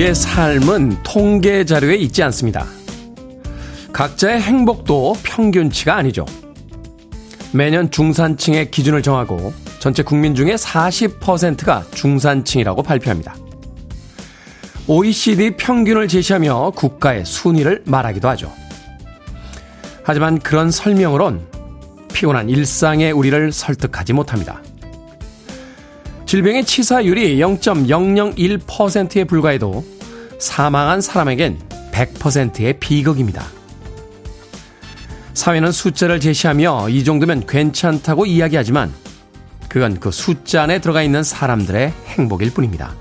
우리의 삶은 통계 자료에 있지 않습니다. 각자의 행복도 평균치가 아니죠. 매년 중산층의 기준을 정하고 전체 국민 중에 40%가 중산층이라고 발표합니다. OECD 평균을 제시하며 국가의 순위를 말하기도 하죠. 하지만 그런 설명으론 피곤한 일상의 우리를 설득하지 못합니다. 질병의 치사율이 0.001%에 불과해도 사망한 사람에겐 100%의 비극입니다. 사회는 숫자를 제시하며 이 정도면 괜찮다고 이야기하지만 그건 그 숫자 안에 들어가 있는 사람들의 행복일 뿐입니다.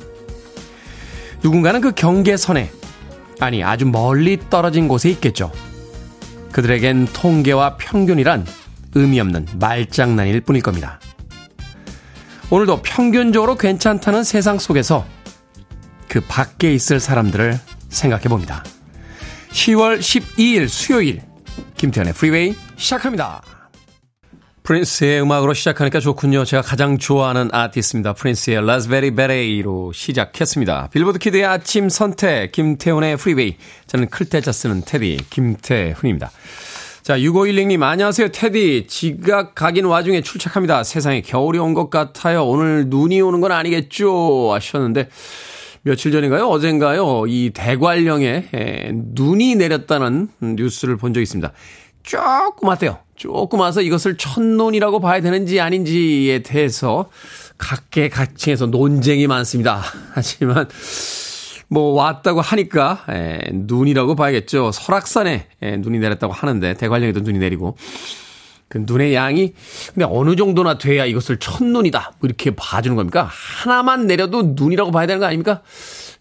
누군가는 그 경계선에, 아니 아주 멀리 떨어진 곳에 있겠죠. 그들에겐 통계와 평균이란 의미 없는 말장난일 뿐일 겁니다. 오늘도 평균적으로 괜찮다는 세상 속에서 그 밖에 있을 사람들을 생각해 봅니다. 10월 12일 수요일 김태훈의 프리웨이 시작합니다. 프린스의 음악으로 시작하니까 좋군요. 제가 가장 좋아하는 아티스트입니다. 프린스의 Raspberry Beret로 시작했습니다. 빌보드 키드의 아침 선택 김태훈의 프리웨이. 저는 클 태 자 쓰는 테디 김태훈입니다. 자, 6516님, 안녕하세요, 테디. 지각 각인 와중에 출첵합니다. 세상에 겨울이 온 것 같아요. 오늘 눈이 오는 건 아니겠죠? 하셨는데, 며칠 전인가요? 어젠가요? 이 대관령에 에, 눈이 내렸다는 뉴스를 본 적이 있습니다. 조금 왔대요. 조금 와서 이것을 첫눈이라고 봐야 되는지 아닌지에 대해서 각계 각층에서 논쟁이 많습니다. 하지만 뭐 왔다고 하니까 에, 눈이라고 봐야겠죠. 설악산에 에, 눈이 내렸다고 하는데 대관령에도 눈이 내리고 그 눈의 양이 근데 어느 정도나 돼야 이것을 첫눈이다 뭐 이렇게 봐주는 겁니까? 하나만 내려도 눈이라고 봐야 되는 거 아닙니까?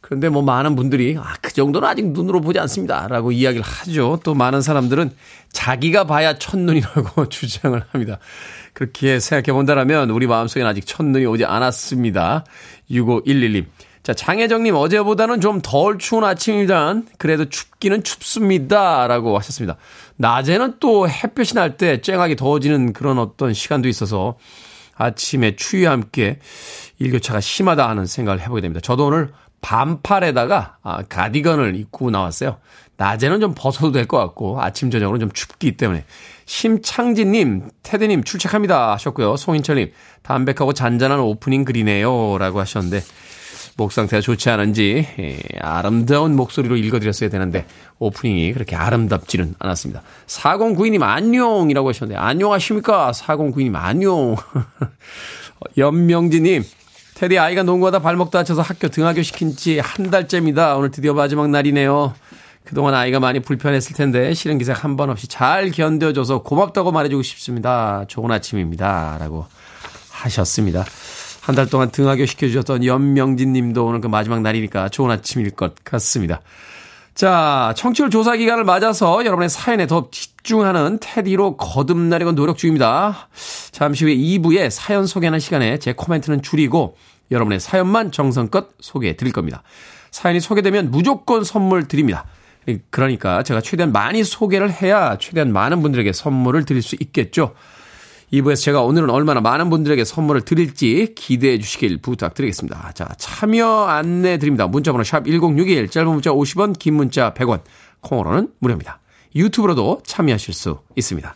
그런데 뭐 많은 분들이 아 그 정도는 아직 눈으로 보지 않습니다라고 이야기를 하죠. 또 많은 사람들은 자기가 봐야 첫눈이라고 주장을 합니다. 그렇게 생각해 본다면 우리 마음속에는 아직 첫눈이 오지 않았습니다. 6511님. 자, 장혜정님, 어제보다는 좀 덜 추운 아침이지만, 그래도 춥기는 춥습니다. 라고 하셨습니다. 낮에는 또 햇볕이 날 때 쨍하게 더워지는 그런 어떤 시간도 있어서 아침에 추위와 함께 일교차가 심하다 하는 생각을 해보게 됩니다. 저도 오늘 반팔에다가 아, 가디건을 입고 나왔어요. 낮에는 좀 벗어도 될 것 같고 아침 저녁으로는 좀 춥기 때문에 심창진님, 테드님 출첵합니다 하셨고요. 송인철님 담백하고 잔잔한 오프닝 글이네요라고 하셨는데 목 상태가 좋지 않은지 예, 아름다운 목소리로 읽어드렸어야 되는데 오프닝이 그렇게 아름답지는 않았습니다. 4092님 안녕이라고 하셨는데 안녕하십니까? 4092님 안녕. 연명지님 테디 아이가 농구하다 발목 다쳐서 학교 등하교 시킨 지 한 달째입니다. 오늘 드디어 마지막 날이네요. 그동안 아이가 많이 불편했을 텐데 실은 기색 한 번 없이 잘 견뎌줘서 고맙다고 말해주고 싶습니다. 좋은 아침입니다. 라고 하셨습니다. 한 달 동안 등하교 시켜주셨던 연명진 님도 오늘 그 마지막 날이니까 좋은 아침일 것 같습니다. 자, 청취율 조사 기간을 맞아서 여러분의 사연에 더 집중하는 테디로 거듭나려고 노력 중입니다. 잠시 후에 2부에 사연 소개하는 시간에 제 코멘트는 줄이고 여러분의 사연만 정성껏 소개해 드릴 겁니다. 사연이 소개되면 무조건 선물 드립니다. 그러니까 제가 최대한 많이 소개를 해야 최대한 많은 분들에게 선물을 드릴 수 있겠죠. 2부에서 제가 오늘은 얼마나 많은 분들에게 선물을 드릴지 기대해 주시길 부탁드리겠습니다. 자, 참여 안내 드립니다. 문자번호 샵 1061, 짧은 문자 50원, 긴 문자 100원, 콩으로는 무료입니다. 유튜브로도 참여하실 수 있습니다.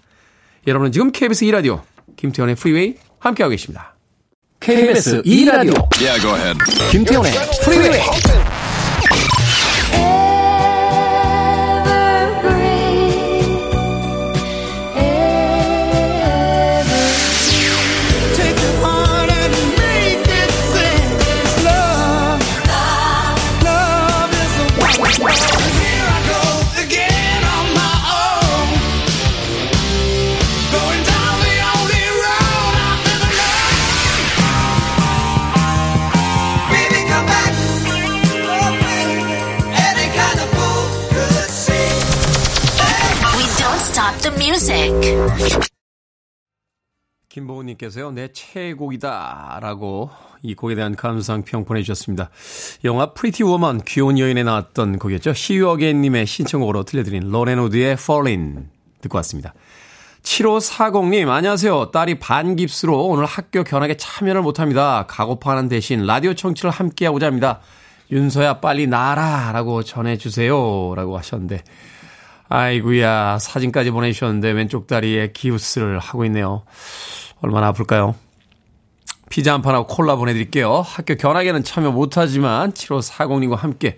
여러분은 지금 KBS 2라디오, 김태훈의 프리웨이 함께하고 계십니다. KBS 2라디오, yeah, 김태훈의 프리웨이 김보은님께서요, 내 최애곡이다. 라고 이 곡에 대한 감상평 보내주셨습니다. 영화 Pretty Woman, 귀여운 여인에 나왔던 곡이었죠. 시유어게님의 신청곡으로 들려드린 로렌 우드의 Fallin 듣고 왔습니다. 7540님, 안녕하세요. 딸이 반깁스로 오늘 학교 견학에 참여를 못합니다. 가고파하는 대신 라디오 청취를 함께하고자 합니다. 윤서야 빨리 나아라 라고 전해주세요 라고 하셨는데 아이구야 사진까지 보내주셨는데 왼쪽 다리에 기우스를 하고 있네요. 얼마나 아플까요? 피자 한 판하고 콜라 보내드릴게요. 학교 견학에는 참여 못하지만 7540님과 함께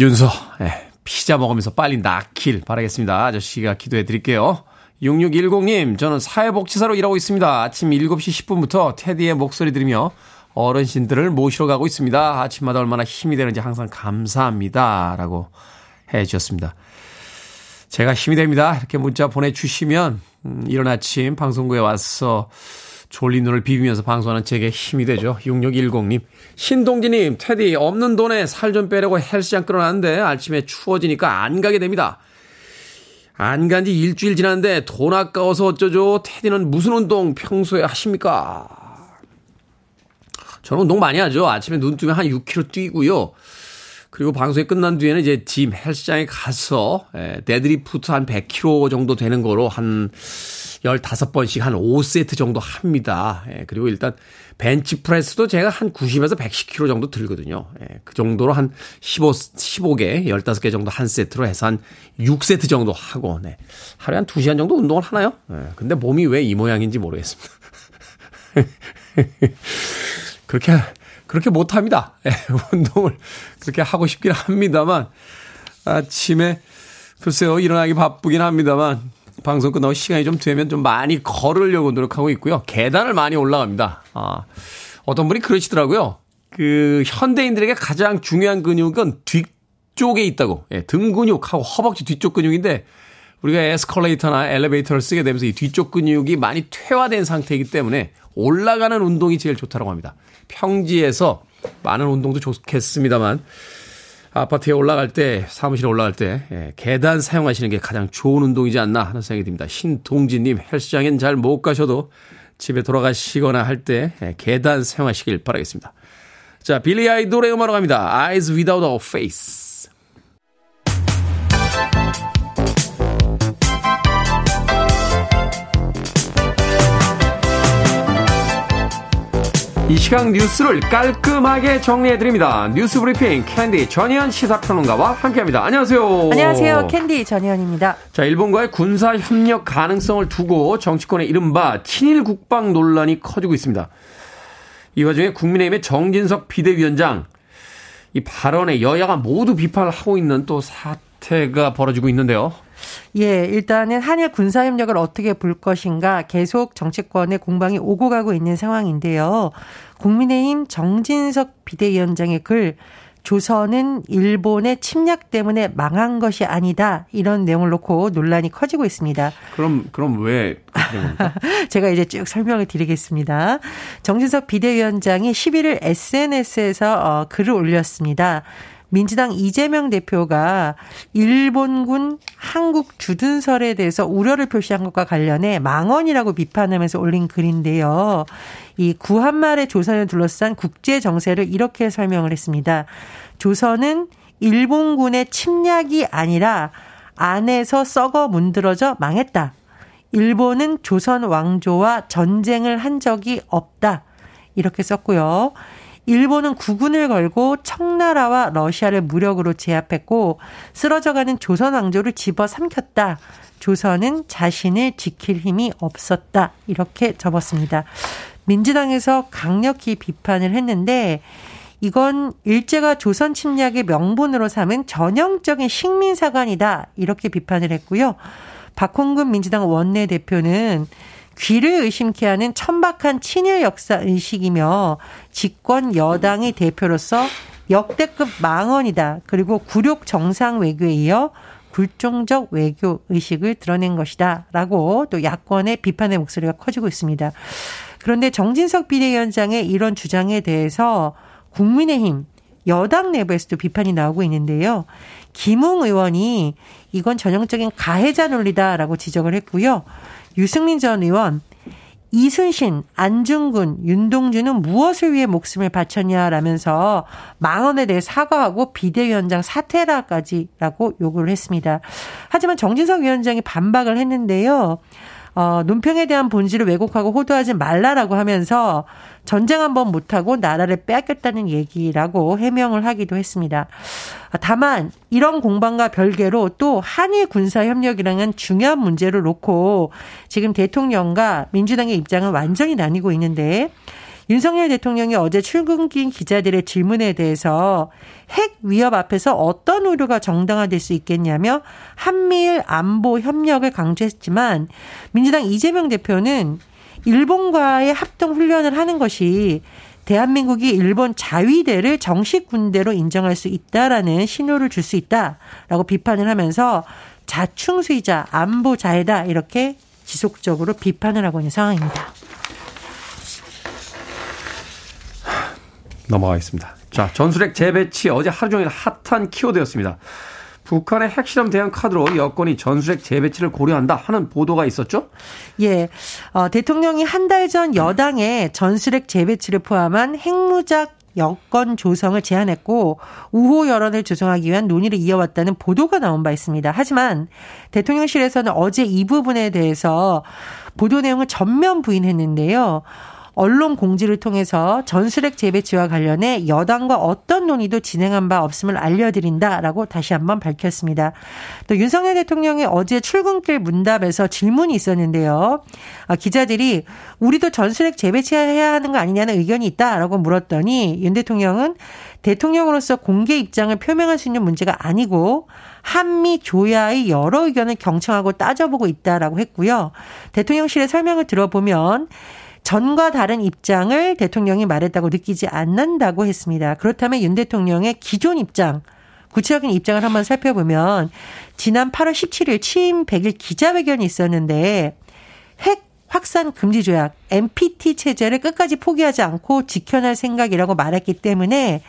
윤서 예, 피자 먹으면서 빨리 낫길 바라겠습니다. 아저씨가 기도해 드릴게요. 6610님, 저는 사회복지사로 일하고 있습니다. 아침 7시 10분부터 테디의 목소리 들으며 어르신들을 모시러 가고 있습니다. 아침마다 얼마나 힘이 되는지 항상 감사합니다. 라고 해 주셨습니다. 제가 힘이 됩니다. 이렇게 문자 보내주시면, 음, 이런 아침 방송국에 와서 졸린 눈을 비비면서 방송하는 제게 힘이 되죠. 6610님. 신동진님, 테디, 없는 돈에 살 좀 빼려고 헬스장 끌어놨는데 아침에 추워지니까 안 가게 됩니다. 안 간 지 일주일 지났는데 돈 아까워서 어쩌죠? 테디는 무슨 운동 평소에 하십니까? 저는 운동 많이 하죠. 아침에 눈 뜨면 한 6km 뛰고요. 그리고 방송이 끝난 뒤에는 이제 짐 헬스장에 가서 에, 데드리프트 한 100kg 정도 되는 거로 한 15번씩 한 5세트 정도 합니다. 예, 그리고 일단 벤치프레스도 제가 한 90에서 110kg 정도 들거든요. 예, 그 정도로 한 15, 15개, 15개 정도 한 세트로 해서 한 6세트 정도 하고, 네. 하루에 한 2시간 정도 운동을 하나요? 예, 근데 몸이 왜 이 모양인지 모르겠습니다. 그렇게, 그렇게 못합니다. 예, 운동을 그렇게 하고 싶긴 합니다만, 아침에, 글쎄요, 일어나기 바쁘긴 합니다만, 방송 끝나고 시간이 좀 되면 좀 많이 걸으려고 노력하고 있고요. 계단을 많이 올라갑니다. 아, 어떤 분이 그러시더라고요. 그 현대인들에게 가장 중요한 근육은 뒤쪽에 있다고. 예, 등 근육하고 허벅지 뒤쪽 근육인데 우리가 에스컬레이터나 엘리베이터를 쓰게 되면서 이 뒤쪽 근육이 많이 퇴화된 상태이기 때문에 올라가는 운동이 제일 좋다고 합니다. 평지에서 많은 운동도 좋겠습니다만 아파트에 올라갈 때, 사무실에 올라갈 때, 예, 계단 사용하시는 게 가장 좋은 운동이지 않나 하는 생각이 듭니다. 신동진님, 헬스장엔 잘 못 가셔도 집에 돌아가시거나 할때 예, 계단 사용하시길 바라겠습니다. 자, 빌리 아이돌의 음악으로 갑니다. Eyes Without a Face. 이 시각 뉴스를 깔끔하게 정리해드립니다. 뉴스 브리핑 캔디 전희연 시사평론가와 함께합니다. 안녕하세요. 안녕하세요. 캔디 전희연입니다. 자, 일본과의 군사 협력 가능성을 두고 정치권의 이른바 친일 국방 논란이 커지고 있습니다. 이 와중에 국민의힘의 정진석 비대위원장 이 발언에 여야가 모두 비판을 하고 있는 또 사태가 벌어지고 있는데요. 예, 일단은 한일 군사 협력을 어떻게 볼 것인가 계속 정치권의 공방이 오고 가고 있는 상황인데요. 국민의힘 정진석 비대위원장의 글 조선은 일본의 침략 때문에 망한 것이 아니다. 이런 내용을 놓고 논란이 커지고 있습니다. 그럼, 그럼 왜 제가 이제 쭉 설명을 드리겠습니다. 정진석 비대위원장이 11일 SNS에서 어, 글을 올렸습니다. 민주당 이재명 대표가 일본군 한국 주둔설에 대해서 우려를 표시한 것과 관련해 망언이라고 비판하면서 올린 글인데요. 이 구한말의 조선을 둘러싼 국제 정세를 이렇게 설명을 했습니다. 조선은 일본군의 침략이 아니라 안에서 썩어 문드러져 망했다. 일본은 조선 왕조와 전쟁을 한 적이 없다. 이렇게 썼고요. 일본은 국군을 걸고 청나라와 러시아를 무력으로 제압했고 쓰러져가는 조선 왕조를 집어삼켰다. 조선은 자신을 지킬 힘이 없었다. 이렇게 접었습니다. 민주당에서 강력히 비판을 했는데 이건 일제가 조선 침략의 명분으로 삼은 전형적인 식민사관이다. 이렇게 비판을 했고요. 박홍근 민주당 원내대표는 귀를 의심케 하는 천박한 친일 역사 의식이며 집권 여당의 대표로서 역대급 망언이다. 그리고 굴욕 정상 외교에 이어 굴종적 외교 의식을 드러낸 것이다. 라고 또 야권의 비판의 목소리가 커지고 있습니다. 그런데 정진석 비대위원장의 이런 주장에 대해서 국민의힘 여당 내부에서도 비판이 나오고 있는데요. 김웅 의원이 이건 전형적인 가해자 논리다라고 지적을 했고요. 유승민 전 의원 이순신, 안중근, 윤동주는 무엇을 위해 목숨을 바쳤냐라면서 망언에 대해 사과하고 비대위원장 사퇴라까지라고 요구를 했습니다. 하지만 정진석 위원장이 반박을 했는데요. 어, 논평에 대한 본질을 왜곡하고 호도하지 말라라고 하면서 전쟁 한번 못하고 나라를 빼앗겼다는 얘기라고 해명을 하기도 했습니다. 다만 이런 공방과 별개로 또 한일 군사 협력이라는 중요한 문제를 놓고 지금 대통령과 민주당의 입장은 완전히 나뉘고 있는데 윤석열 대통령이 어제 출근길 기자들의 질문에 대해서 핵 위협 앞에서 어떤 우려가 정당화될 수 있겠냐며 한미일 안보 협력을 강조했지만 민주당 이재명 대표는 일본과의 합동 훈련을 하는 것이 대한민국이 일본 자위대를 정식 군대로 인정할 수 있다라는 신호를 줄 수 있다라고 비판을 하면서 자충수이자 안보 자해다 이렇게 지속적으로 비판을 하고 있는 상황입니다. 넘어가겠습니다. 자, 전술핵 재배치 어제 하루 종일 핫한 키워드였습니다. 북한의 핵실험 대응 카드로 여권이 전술핵 재배치를 고려한다 하는 보도가 있었죠? 예. 어, 대통령이 한 달 전 여당에 전술핵 재배치를 포함한 핵무작 여권 조성을 제안했고 우호 여론을 조성하기 위한 논의를 이어왔다는 보도가 나온 바 있습니다. 하지만 대통령실에서는 어제 이 부분에 대해서 보도 내용을 전면 부인했는데요. 언론 공지를 통해서 전술핵 재배치와 관련해 여당과 어떤 논의도 진행한 바 없음을 알려드린다라고 다시 한번 밝혔습니다. 또 윤석열 대통령의 어제 출근길 문답에서 질문이 있었는데요. 아, 기자들이 우리도 전술핵 재배치해야 하는 거 아니냐는 의견이 있다라고 물었더니 윤 대통령은 대통령으로서 공개 입장을 표명할 수 있는 문제가 아니고 한미 조야의 여러 의견을 경청하고 따져보고 있다라고 했고요. 대통령실의 설명을 들어보면 전과 다른 입장을 대통령이 말했다고 느끼지 않는다고 했습니다. 그렇다면 윤 대통령의 기존 입장, 구체적인 입장을 한번 살펴보면 지난 8월 17일 취임 100일 기자회견이 있었는데 핵 확산 금지 조약 NPT 체제를 끝까지 포기하지 않고 지켜낼 생각이라고 말했기 때문에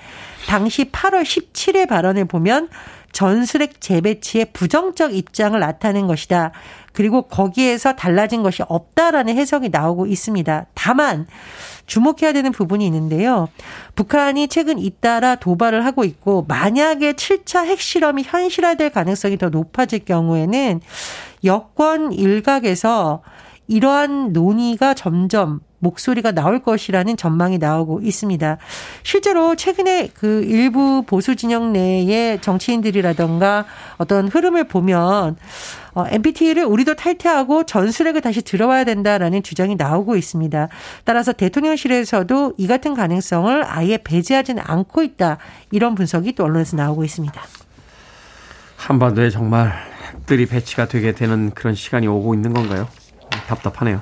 당시 8월 17일 발언을 보면 전술핵 재배치의 부정적 입장을 나타낸 것이다. 그리고 거기에서 달라진 것이 없다라는 해석이 나오고 있습니다. 다만 주목해야 되는 부분이 있는데요. 북한이 최근 잇따라 도발을 하고 있고 만약에 7차 핵실험이 현실화될 가능성이 더 높아질 경우에는 여권 일각에서 이러한 논의가 점점 목소리가 나올 것이라는 전망이 나오고 있습니다. 실제로 최근에 그 일부 보수 진영 내의 정치인들이라던가 어떤 흐름을 보면 어, MBT를 우리도 탈퇴하고 전술핵을 다시 들어와야 된다라는 주장이 나오고 있습니다. 따라서 대통령실에서도 이 같은 가능성을 아예 배제하지는 않고 있다. 이런 분석이 또 언론에서 나오고 있습니다. 한반도에 정말 핵들이 배치가 되게 되는 그런 시간이 오고 있는 건가요? 답답하네요.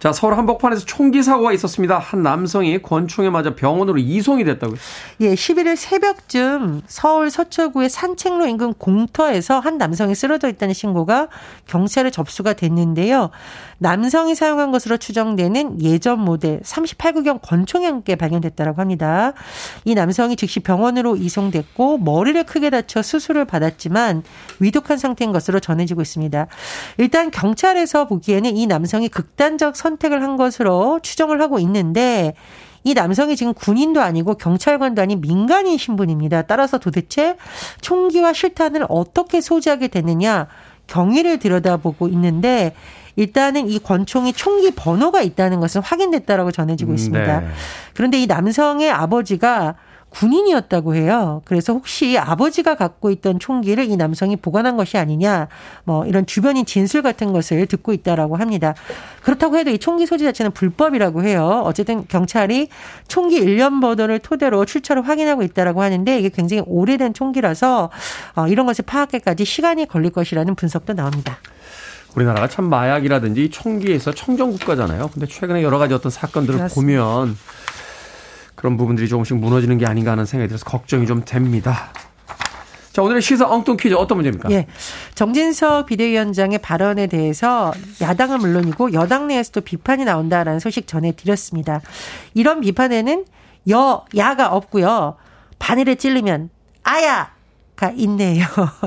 자, 서울 한복판에서 총기 사고가 있었습니다. 한 남성이 권총에 맞아 병원으로 이송이 됐다고요? 예, 11일 새벽쯤 서울 서초구의 산책로 인근 공터에서 한 남성이 쓰러져 있다는 신고가 경찰에 접수가 됐는데요. 남성이 사용한 것으로 추정되는 예전 모델 38구경 권총이 함께 발견됐다고 합니다. 이 남성이 즉시 병원으로 이송됐고 머리를 크게 다쳐 수술을 받았지만 위독한 상태인 것으로 전해지고 있습니다. 일단 경찰에서 보기에는 이 남성이 극단적 선 택을 한 것으로 추정을 하고 있는데 이 남성이 지금 군인도 아니고 경찰관도 아닌 민간인 신분입니다. 따라서 도대체 총기와 실탄을 어떻게 소지하게 됐느냐 경위를 들여다보고 있는데 일단은 이 권총이 총기 번호가 있다는 것은 확인됐다라고 전해지고 있습니다. 네. 그런데 이 남성의 아버지가 군인이었다고 해요. 그래서 혹시 아버지가 갖고 있던 총기를 이 남성이 보관한 것이 아니냐, 뭐 이런 주변인 진술 같은 것을 듣고 있다라고 합니다. 그렇다고 해도 이 총기 소지 자체는 불법이라고 해요. 어쨌든 경찰이 총기 일련 번호를 토대로 출처를 확인하고 있다라고 하는데 이게 굉장히 오래된 총기라서 어, 이런 것을 파악하기까지 시간이 걸릴 것이라는 분석도 나옵니다. 우리나라가 참 마약이라든지 총기에서 청정 국가잖아요. 근데 최근에 여러 가지 어떤 사건들을 그렇습니다. 보면 그런 부분들이 조금씩 무너지는 게 아닌가 하는 생각이 들어서 걱정이 좀 됩니다. 자, 오늘의 시사 엉뚱 퀴즈 어떤 문제입니까? 예. 정진석 비대위원장의 발언에 대해서 야당은 물론이고 여당 내에서도 비판이 나온다라는 소식 전해드렸습니다. 이런 비판에는 여, 야가 없고요. 바늘에 찔리면 아야! 가 있네요.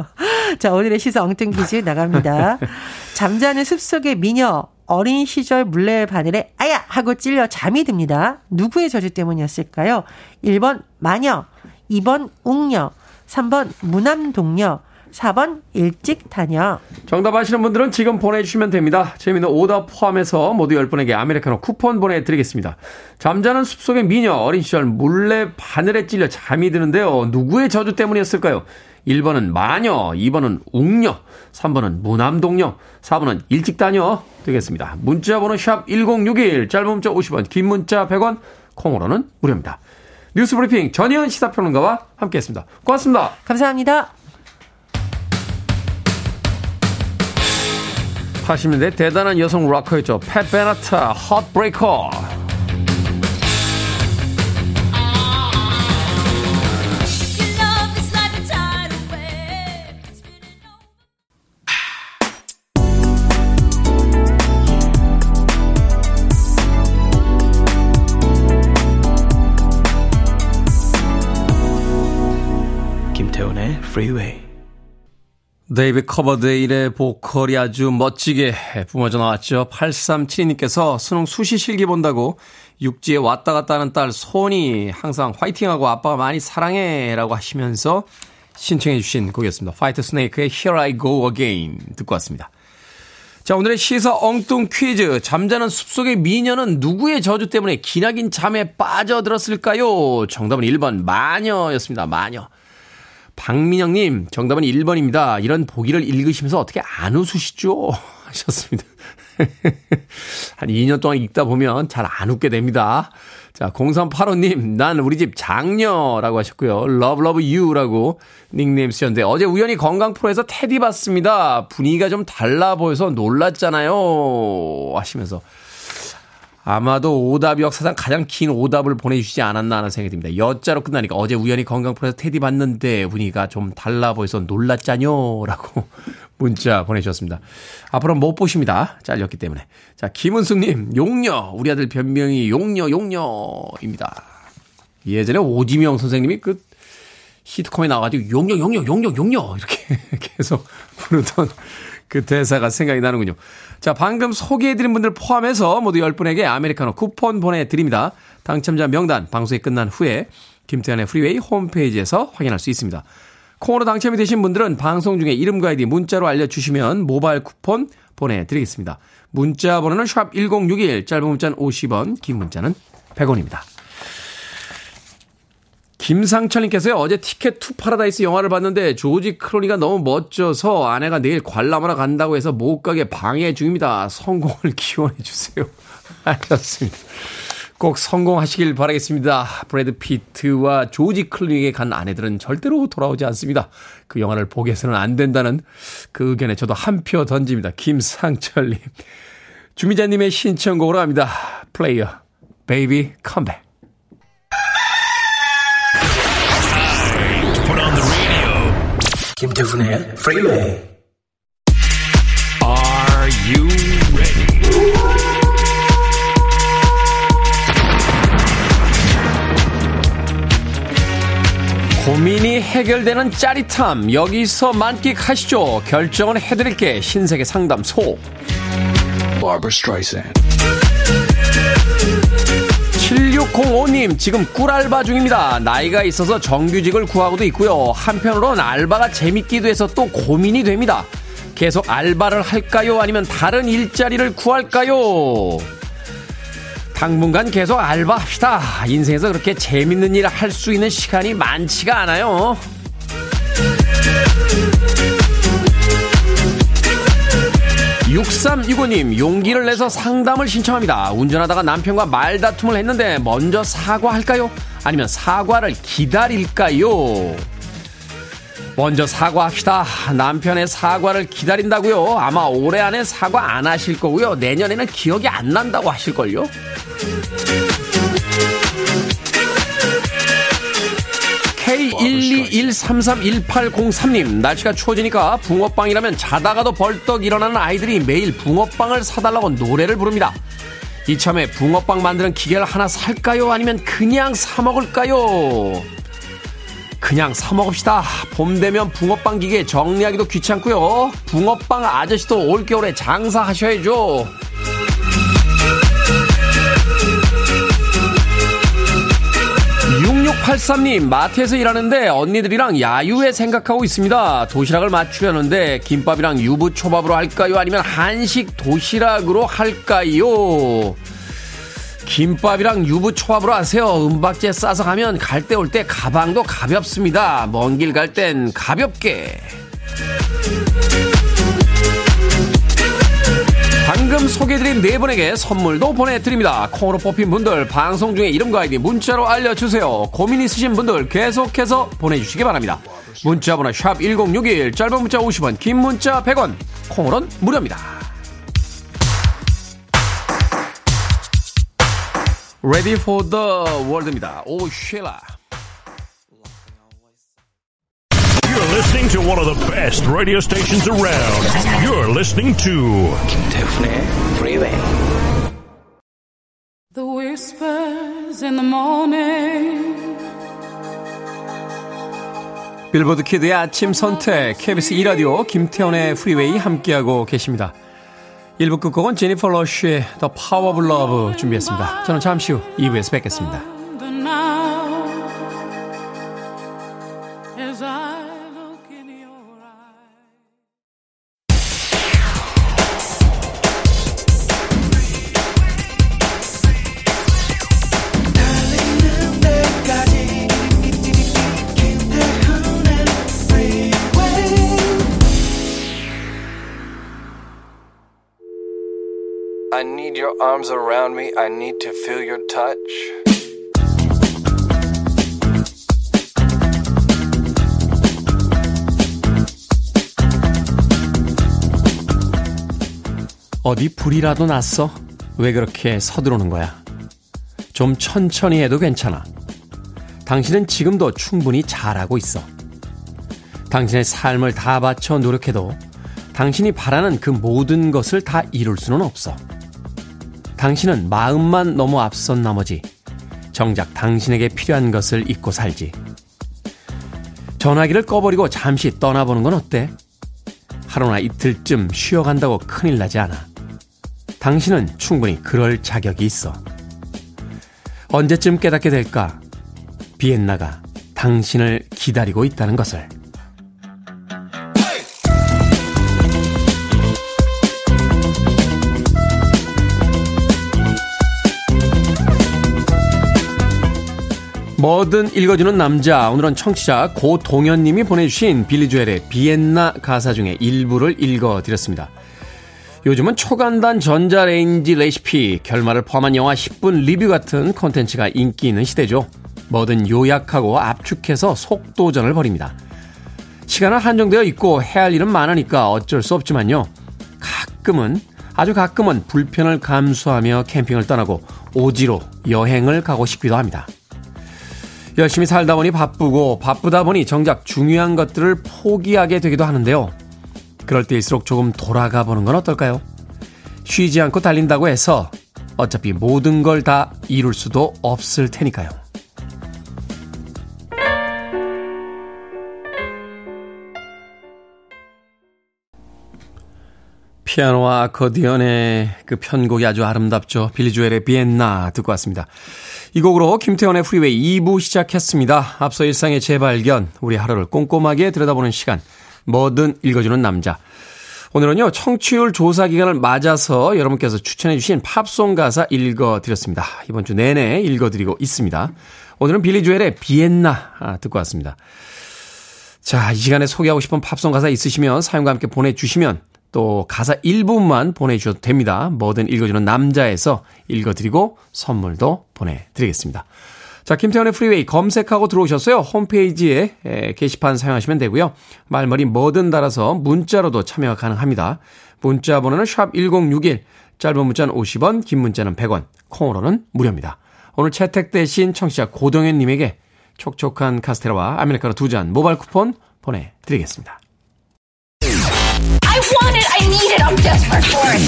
자, 오늘의 시사 엉뚱 퀴즈 나갑니다. 잠자는 숲속의 미녀, 어린 시절 물레 바늘에 아야 하고 찔려 잠이 듭니다. 누구의 저주 때문이었을까요? 1번 마녀, 2번 웅녀, 3번 무남동녀, 4번 일찍 다녀. 정답 아시는 분들은 지금 보내주시면 됩니다. 재미있는 오답 포함해서 모두 10분에게 아메리카노 쿠폰 보내드리겠습니다. 잠자는 숲속의 미녀 어린 시절 물레 바늘에 찔려 잠이 드는데요. 누구의 저주 때문이었을까요? 1번은 마녀, 2번은 웅녀, 3번은 무남동녀, 4번은 일찍 다녀 되겠습니다. 문자 번호 샵 1061, 짧은 문자 50원, 긴 문자 100원, 콩으로는 무료입니다. 뉴스 브리핑 전희연 시사평론가와 함께했습니다. 고맙습니다. 감사합니다. 80년대 대단한 여성 락커였죠. 팻 베나타, 헛브레이커. Freeway. 데이비드 커버데일의 보컬이 아주 멋지게 뿜어져 나왔죠. 8372님께서 수능 수시 실기 본다고 육지에 왔다 갔다 하는 딸 소원이 항상 화이팅하고 아빠가 많이 사랑해 라고 하시면서 신청해 주신 곡이었습니다. 화이트 스네이크의 Here I Go Again 듣고 왔습니다. 자, 오늘의 시사 엉뚱 퀴즈. 잠자는 숲속의 미녀는 누구의 저주 때문에 기나긴 잠에 빠져들었을까요? 정답은 1번 마녀였습니다. 마녀. 박민영님, 정답은 1번입니다. 이런 보기를 읽으시면서 어떻게 안 웃으시죠? 하셨습니다. 한 2년 동안 읽다 보면 잘 안 웃게 됩니다. 자, 0385님, 난 우리 집 장녀라고 하셨고요. love you라고 닉네임 쓰셨는데, 어제 우연히 건강 프로에서 테디 봤습니다. 분위기가 좀 달라 보여서 놀랐잖아요. 하시면서. 아마도 오답이 역사상 가장 긴 오답을 보내주시지 않았나 하는 생각이 듭니다. 여자로 끝나니까 어제 우연히 건강 프로에서 테디 봤는데 분위기가 좀 달라 보여서 놀랐잖요. 라고 문자 보내주셨습니다. 앞으로 못 보십니다. 잘렸기 때문에. 자, 김은숙님, 용녀. 우리 아들 별명이 용녀, 용녀입니다. 예전에 오지명 선생님이 그 시트콤에 나와가지고 용녀, 용녀, 용녀, 용녀. 이렇게 계속 부르던 그 대사가 생각이 나는군요. 자, 방금 소개해드린 분들 포함해서 모두 10분에게 아메리카노 쿠폰 보내드립니다. 당첨자 명단 방송이 끝난 후에 김태훈의 프리웨이 홈페이지에서 확인할 수 있습니다. 콩으로 당첨이 되신 분들은 방송 중에 이름과 아이디 문자로 알려주시면 모바일 쿠폰 보내드리겠습니다. 문자 번호는 샵 1061, 짧은 문자는 50원, 긴 문자는 100원입니다. 김상철님께서요, 어제 Ticket to Paradise 영화를 봤는데 조지 클루니가 너무 멋져서 아내가 내일 관람하러 간다고 해서 못 가게 방해 중입니다. 성공을 기원해주세요. 하셨습니다. 꼭 성공하시길 바라겠습니다. 브래드 피트와 조지 클루니에게 간 아내들은 절대로 돌아오지 않습니다. 그 영화를 보게 해서는 안 된다는 그 의견에 저도 한 표 던집니다. 김상철님. 주미자님의 신청곡으로 합니다. 플레이어, Baby Come Back. 김태훈의 프리웨이 Are you ready? 고민이 해결되는 짜릿함 여기서 만끽하시죠. 결정은 해드릴게. 신세계 상담소. Barbara Streisand 7605님, 지금 꿀알바 중입니다. 나이가 있어서 정규직을 구하고도 있고요. 한편으론 알바가 재밌기도 해서 또 고민이 됩니다. 계속 알바를 할까요? 아니면 다른 일자리를 구할까요? 당분간 계속 알바합시다. 인생에서 그렇게 재밌는 일할수 있는 시간이 많지가 않아요. 6365님, 용기를 내서 상담을 신청합니다. 운전하다가 남편과 말다툼을 했는데 먼저 사과할까요? 아니면 사과를 기다릴까요? 먼저 사과합시다. 남편의 사과를 기다린다고요. 아마 올해 안에 사과 안 하실 거고요. 내년에는 기억이 안 난다고 하실걸요. K121331803님, 날씨가 추워지니까 붕어빵이라면 자다가도 벌떡 일어나는 아이들이 매일 붕어빵을 사달라고 노래를 부릅니다. 이참에 붕어빵 만드는 기계를 하나 살까요? 아니면 그냥 사먹을까요? 그냥 사먹읍시다. 봄 되면 붕어빵 기계 정리하기도 귀찮고요. 붕어빵 아저씨도 올겨울에 장사하셔야죠. 8 5583님, 마트에서 일하는데 언니들이랑 야유회 생각하고 있습니다. 도시락을 맞추려는데 김밥이랑 유부초밥으로 할까요? 아니면 한식 도시락으로 할까요? 김밥이랑 유부초밥으로 하세요. 은박지에 싸서 가면 갈 때 올때 가방도 가볍습니다. 먼 길 갈 땐 가볍게. 방금 소개해드린 네 분에게 선물도 보내드립니다. 콩으로 뽑힌 분들 방송 중에 이름과 아이디 문자로 알려주세요. 고민 있으신 분들 계속해서 보내주시기 바랍니다. 문자번호 샵 1061 짧은 문자 50원 긴 문자 100원 콩으로는 무료입니다. For the world입니다. 오 쉐라. Listening to one of the best radio stations around. You're listening to 김태훈의 Freeway. The whispers in the morning. 빌보드 키드의 아침 선택 KBS 2 라디오 김태원의 프리웨이 함께하고 계십니다. 1부 끝곡은 제니퍼 러쉬의 The Power of Love 준비했습니다. 저는 잠시 후 2부에서 뵙겠습니다. I need your arms around me. I need to feel your touch. 어디 불이라도 났어? 왜 그렇게 서두르는 거야? 좀 천천히 해도 괜찮아. 당신은 지금도 충분히 잘하고 있어. 당신의 삶을 다 바쳐 노력해도 당신이 바라는 그 모든 것을 다 이룰 수는 없어. 당신은 마음만 너무 앞선 나머지 정작 당신에게 필요한 것을 잊고 살지. 전화기를 꺼버리고 잠시 떠나보는 건 어때? 하루나 이틀쯤 쉬어간다고 큰일 나지 않아. 당신은 충분히 그럴 자격이 있어. 언제쯤 깨닫게 될까? 비엔나가 당신을 기다리고 있다는 것을. 뭐든 읽어주는 남자. 오늘은 청취자 고동현님이 보내주신 빌리주엘의 비엔나 가사 중에 일부를 읽어드렸습니다. 요즘은 초간단 전자레인지 레시피, 결말을 포함한 영화 10분 리뷰 같은 콘텐츠가 인기 있는 시대죠. 뭐든 요약하고 압축해서 속도전을 벌입니다. 시간은 한정되어 있고 해야 할 일은 많으니까 어쩔 수 없지만요. 가끔은, 아주 가끔은 불편을 감수하며 캠핑을 떠나고 오지로 여행을 가고 싶기도 합니다. 열심히 살다 보니 바쁘고 바쁘다 보니 정작 중요한 것들을 포기하게 되기도 하는데요. 그럴 때일수록 조금 돌아가 보는 건 어떨까요? 쉬지 않고 달린다고 해서 어차피 모든 걸 다 이룰 수도 없을 테니까요. 피아노와 아코디언의 그 편곡이 아주 아름답죠. 빌리 조엘의 비엔나 듣고 왔습니다. 이 곡으로 김태훈의 프리웨이 2부 시작했습니다. 앞서 일상의 재발견, 우리 하루를 꼼꼼하게 들여다보는 시간, 뭐든 읽어주는 남자. 오늘은요, 청취율 조사 기간을 맞아서 여러분께서 추천해주신 팝송 가사 읽어드렸습니다. 이번 주 내내 읽어드리고 있습니다. 오늘은 빌리 조엘의 비엔나 아, 듣고 왔습니다. 자, 이 시간에 소개하고 싶은 팝송 가사 있으시면 사연과 함께 보내주시면 또 가사 일부분만 보내주셔도 됩니다. 뭐든 읽어주는 남자에서 읽어드리고 선물도 보내드리겠습니다. 자, 김태훈의 프리웨이 검색하고 들어오셨어요. 홈페이지에 에, 게시판 사용하시면 되고요. 말머리 뭐든 달아서 문자로도 참여가 가능합니다. 문자 번호는 샵 1061, 짧은 문자는 50원, 긴 문자는 100원, 콩으로는 무료입니다. 오늘 채택되신 청취자 고동현 님에게 촉촉한 카스테라와 아메리카노 두 잔 모바일 쿠폰 보내드리겠습니다. Want it. I need it. I'm desperate for it.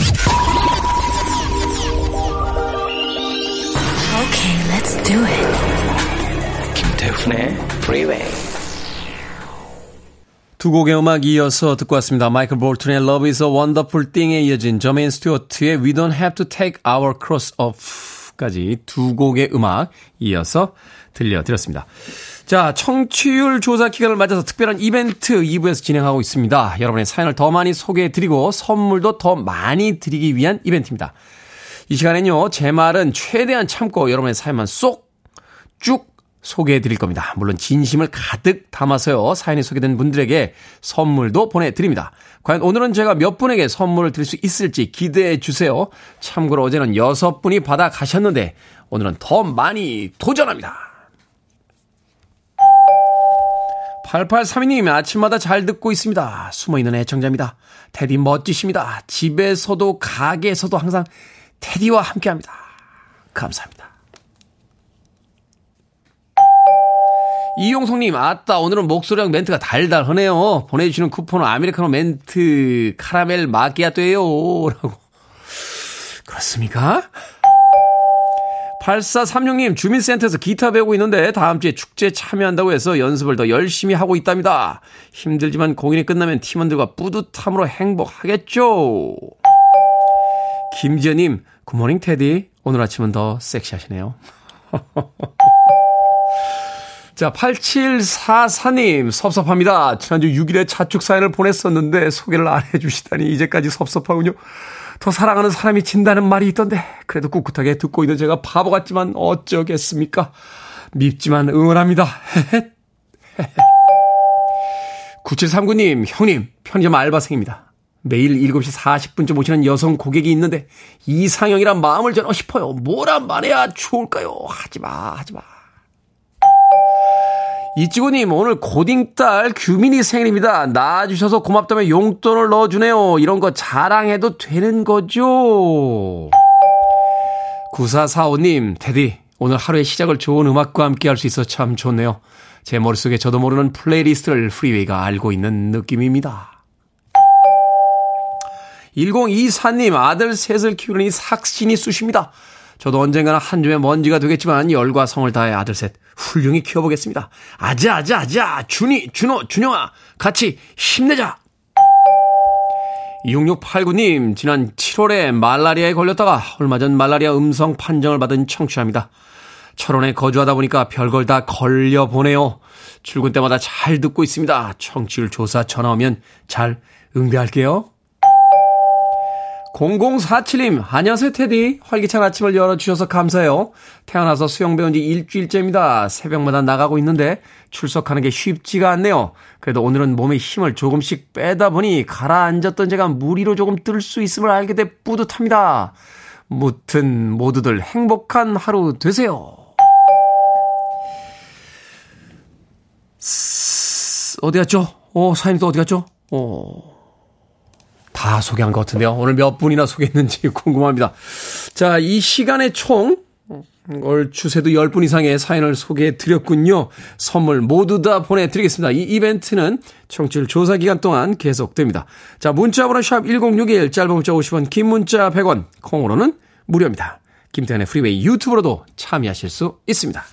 Okay, let's do it. 김태훈의 Freeway. 두 곡의 음악 이어서 듣고 왔습니다. 마이클 볼튼의 Love is a Wonderful Thing에 이어진 저메인 스튜어트의 We Don't Have to Take Our Cross Off F까지 두 곡의 음악 이어서 들려드렸습니다. 자, 청취율 조사 기간을 맞아서 특별한 이벤트 2부에서 진행하고 있습니다. 여러분의 사연을 더 많이 소개해드리고 선물도 더 많이 드리기 위한 이벤트입니다. 이 시간엔요, 제 말은 최대한 참고 여러분의 사연만 쏙, 쭉 소개해 드릴 겁니다. 물론 진심을 가득 담아서요, 사연이 소개된 분들에게 선물도 보내드립니다. 과연 오늘은 제가 몇 분에게 선물을 드릴 수 있을지 기대해 주세요. 참고로 어제는 여섯 분이 받아 가셨는데, 오늘은 더 많이 도전합니다. 8832님, 아침마다 잘 듣고 있습니다. 숨어있는 애청자입니다. 테디 멋지십니다. 집에서도 가게에서도 항상 테디와 함께 합니다. 감사합니다. 이용성님, 아따, 오늘은 목소리랑 멘트가 달달하네요. 보내주시는 쿠폰은 아메리카노 멘트 카라멜 마키아토예요. 라고. 그렇습니까? 8436님, 주민센터에서 기타 배우고 있는데 다음 주에 축제 참여한다고 해서 연습을 더 열심히 하고 있답니다. 힘들지만 공연이 끝나면 팀원들과 뿌듯함으로 행복하겠죠. 김지연님, 굿모닝 테디. 오늘 아침은 더 섹시하시네요. 자, 8744님, 섭섭합니다. 지난주 6일에 자축 사연을 보냈었는데 소개를 안 해주시다니 이제까지 섭섭하군요. 더 사랑하는 사람이 진다는 말이 있던데, 그래도 꿋꿋하게 듣고 있는 제가 바보 같지만 어쩌겠습니까? 밉지만 응원합니다. 9739님, 형님, 편의점 알바생입니다. 매일 7시 40분쯤 오시는 여성 고객이 있는데 이상형이란 마음을 전하고 싶어요. 뭐란 말해야 좋을까요? 하지마, 하지마. 이찌고님, 오늘 고딩딸 규민이 생일입니다. 낳아주셔서 고맙다며 용돈을 넣어주네요. 이런 거 자랑해도 되는 거죠? 9445님, 테디, 오늘 하루의 시작을 좋은 음악과 함께 할 수 있어 참 좋네요. 제 머릿속에 저도 모르는 playlist를 프리웨이가 알고 있는 느낌입니다. 1024님, 아들 셋을 키우느니 삭신이 쑤십니다. 저도 언젠가는 한 줌의 먼지가 되겠지만 열과 성을 다해 아들 셋 훌륭히 키워보겠습니다. 아자, 아자, 아자, 준이, 준호, 준영아, 같이 힘내자! 6689님, 지난 7월에 말라리아에 걸렸다가 얼마 전 말라리아 음성 판정을 받은 청취합니다. 철원에 거주하다 보니까 별걸 다 걸려보네요. 출근 때마다 잘 듣고 있습니다. 청취율 조사 전화 오면 잘 응대할게요. 0047님, 안녕하세요, 테디. 활기찬 아침을 열어주셔서 감사해요. 태어나서 수영 배운 지 일주일째입니다. 새벽마다 나가고 있는데 출석하는 게 쉽지가 않네요. 그래도 오늘은 몸에 힘을 조금씩 빼다 보니 가라앉았던 제가 무리로 조금 뜰 수 있음을 알게 돼 뿌듯합니다. 무튼 모두들 행복한 하루 되세요. 어디 갔죠? 어, 사장님 또 어디 갔죠? 어. 다 소개한 것 같은데요. 오늘 몇 분이나 소개했는지 궁금합니다. 자, 이 시간에 총, 얼추세도 10분 이상의 사연을 소개해 드렸군요. 선물 모두 다 보내드리겠습니다. 이 이벤트는 청취율 조사 기간 동안 계속됩니다. 자, 문자번호 샵 1061, 짧은 문자 50원, 긴 문자 100원, 콩으로는 무료입니다. 김태현의 프리웨이 유튜브로도 참여하실 수 있습니다.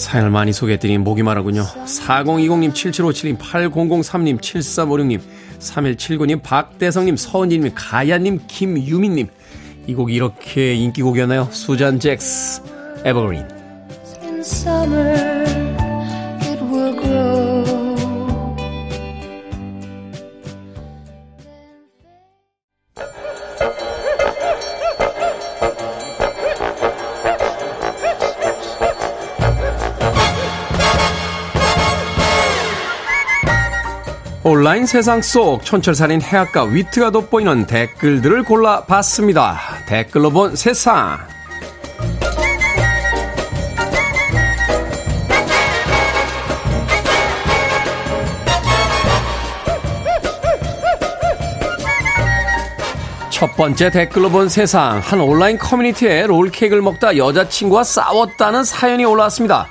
사연을 많이 소개해드린 목이 마르군요. 4020님, 7757님, 8003님, 7356님, 3179님, 박대성님, 서은진님, 가야님, 김유민님. 이 곡이 이렇게 인기곡이었나요? 수잔 잭스, 에버그린. 온라인 세상 속 촌철살인 해악과 위트가 돋보이는 댓글들을 골라봤습니다. 댓글로 본 세상. 첫 번째 댓글로 본 세상. 한 온라인 커뮤니티에 롤케이크를 먹다 여자친구와 싸웠다는 사연이 올라왔습니다.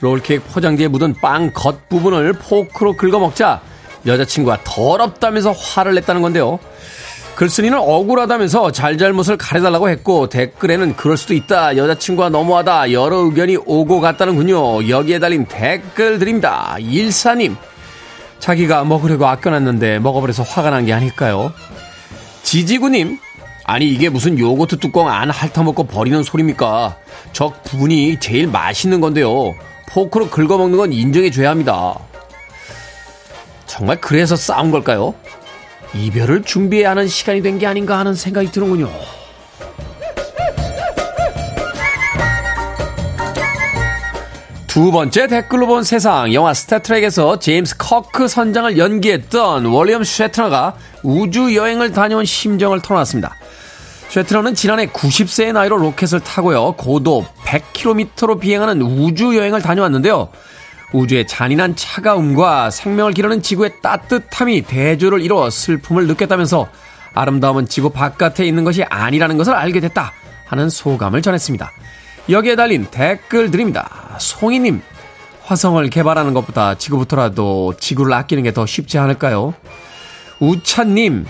롤케이크 포장지에 묻은 빵 겉부분을 포크로 긁어먹자 여자친구가 더럽다면서 화를 냈다는 건데요. 글쓴이는 억울하다면서 잘잘못을 가려달라고 했고 댓글에는 그럴 수도 있다 여자친구가 너무하다 여러 의견이 오고 갔다는군요 여기에 달린 댓글들입니다 일사님 자기가 먹으려고 아껴놨는데 먹어버려서 화가 난 게 아닐까요 지지구님 아니 이게 무슨 요거트 뚜껑 안 핥아먹고 버리는 소리입니까? 저 분이 제일 맛있는 건데요. 포크로 긁어먹는 건 인정해줘야 합니다. 정말 그래서 싸운 걸까요? 이별을 준비해야 하는 시간이 된 게 아닌가 하는 생각이 드는군요. 두 번째 댓글로 본 세상 영화 스타트렉에서 제임스 커크 선장을 연기했던 윌리엄 쉐트너가 우주 여행을 다녀온 심정을 털어놨습니다. 쉐트너는 지난해 90세의 나이로 로켓을 타고요 고도 100km로 비행하는 우주 여행을 다녀왔는데요. 우주의 잔인한 차가움과 생명을 기르는 지구의 따뜻함이 대조를 이뤄 슬픔을 느꼈다면서 아름다움은 지구 바깥에 있는 것이 아니라는 것을 알게 됐다 하는 소감을 전했습니다. 여기에 달린 댓글들입니다. 송이님, 화성을 개발하는 것보다 지구부터라도 지구를 아끼는 게 더 쉽지 않을까요? 우찬님,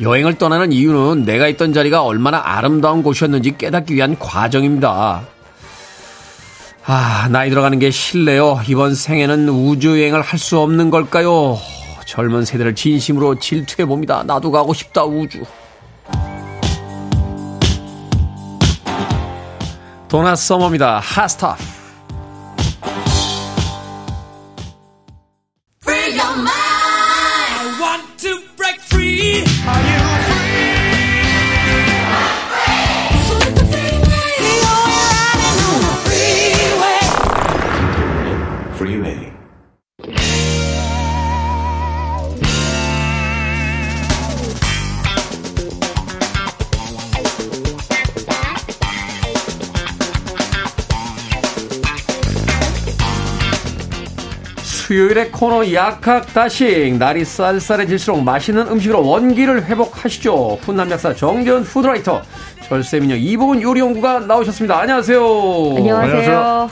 여행을 떠나는 이유는 내가 있던 자리가 얼마나 아름다운 곳이었는지 깨닫기 위한 과정입니다. 아, 나이 들어가는 게 실례요. 이번 생에는 우주여행을 할 수 없는 걸까요? 젊은 세대를 진심으로 질투해 봅니다. 나도 가고 싶다, 우주. 도나 서머입니다. 핫스타프. 수요일의 코너 약학다식 날이 쌀쌀해질수록 맛있는 음식으로 원기를 회복하시죠 훈남 약사 정전 푸드라이터 절세미녀 이보은 요리연구가 나오셨습니다 안녕하세요 안녕하세요.